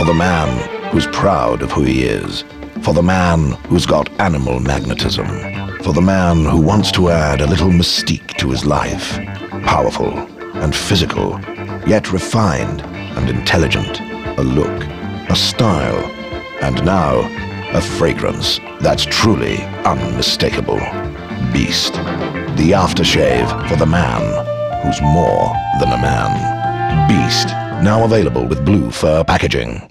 For the man who's proud of who he is. For the man who's got animal magnetism. For the man who wants to add a little mystique to his life. Powerful and physical, yet refined and intelligent. A look, a style, and now a fragrance that's truly unmistakable. Beast. The aftershave for the man who's more than a man. Beast. Now available with blue fur packaging.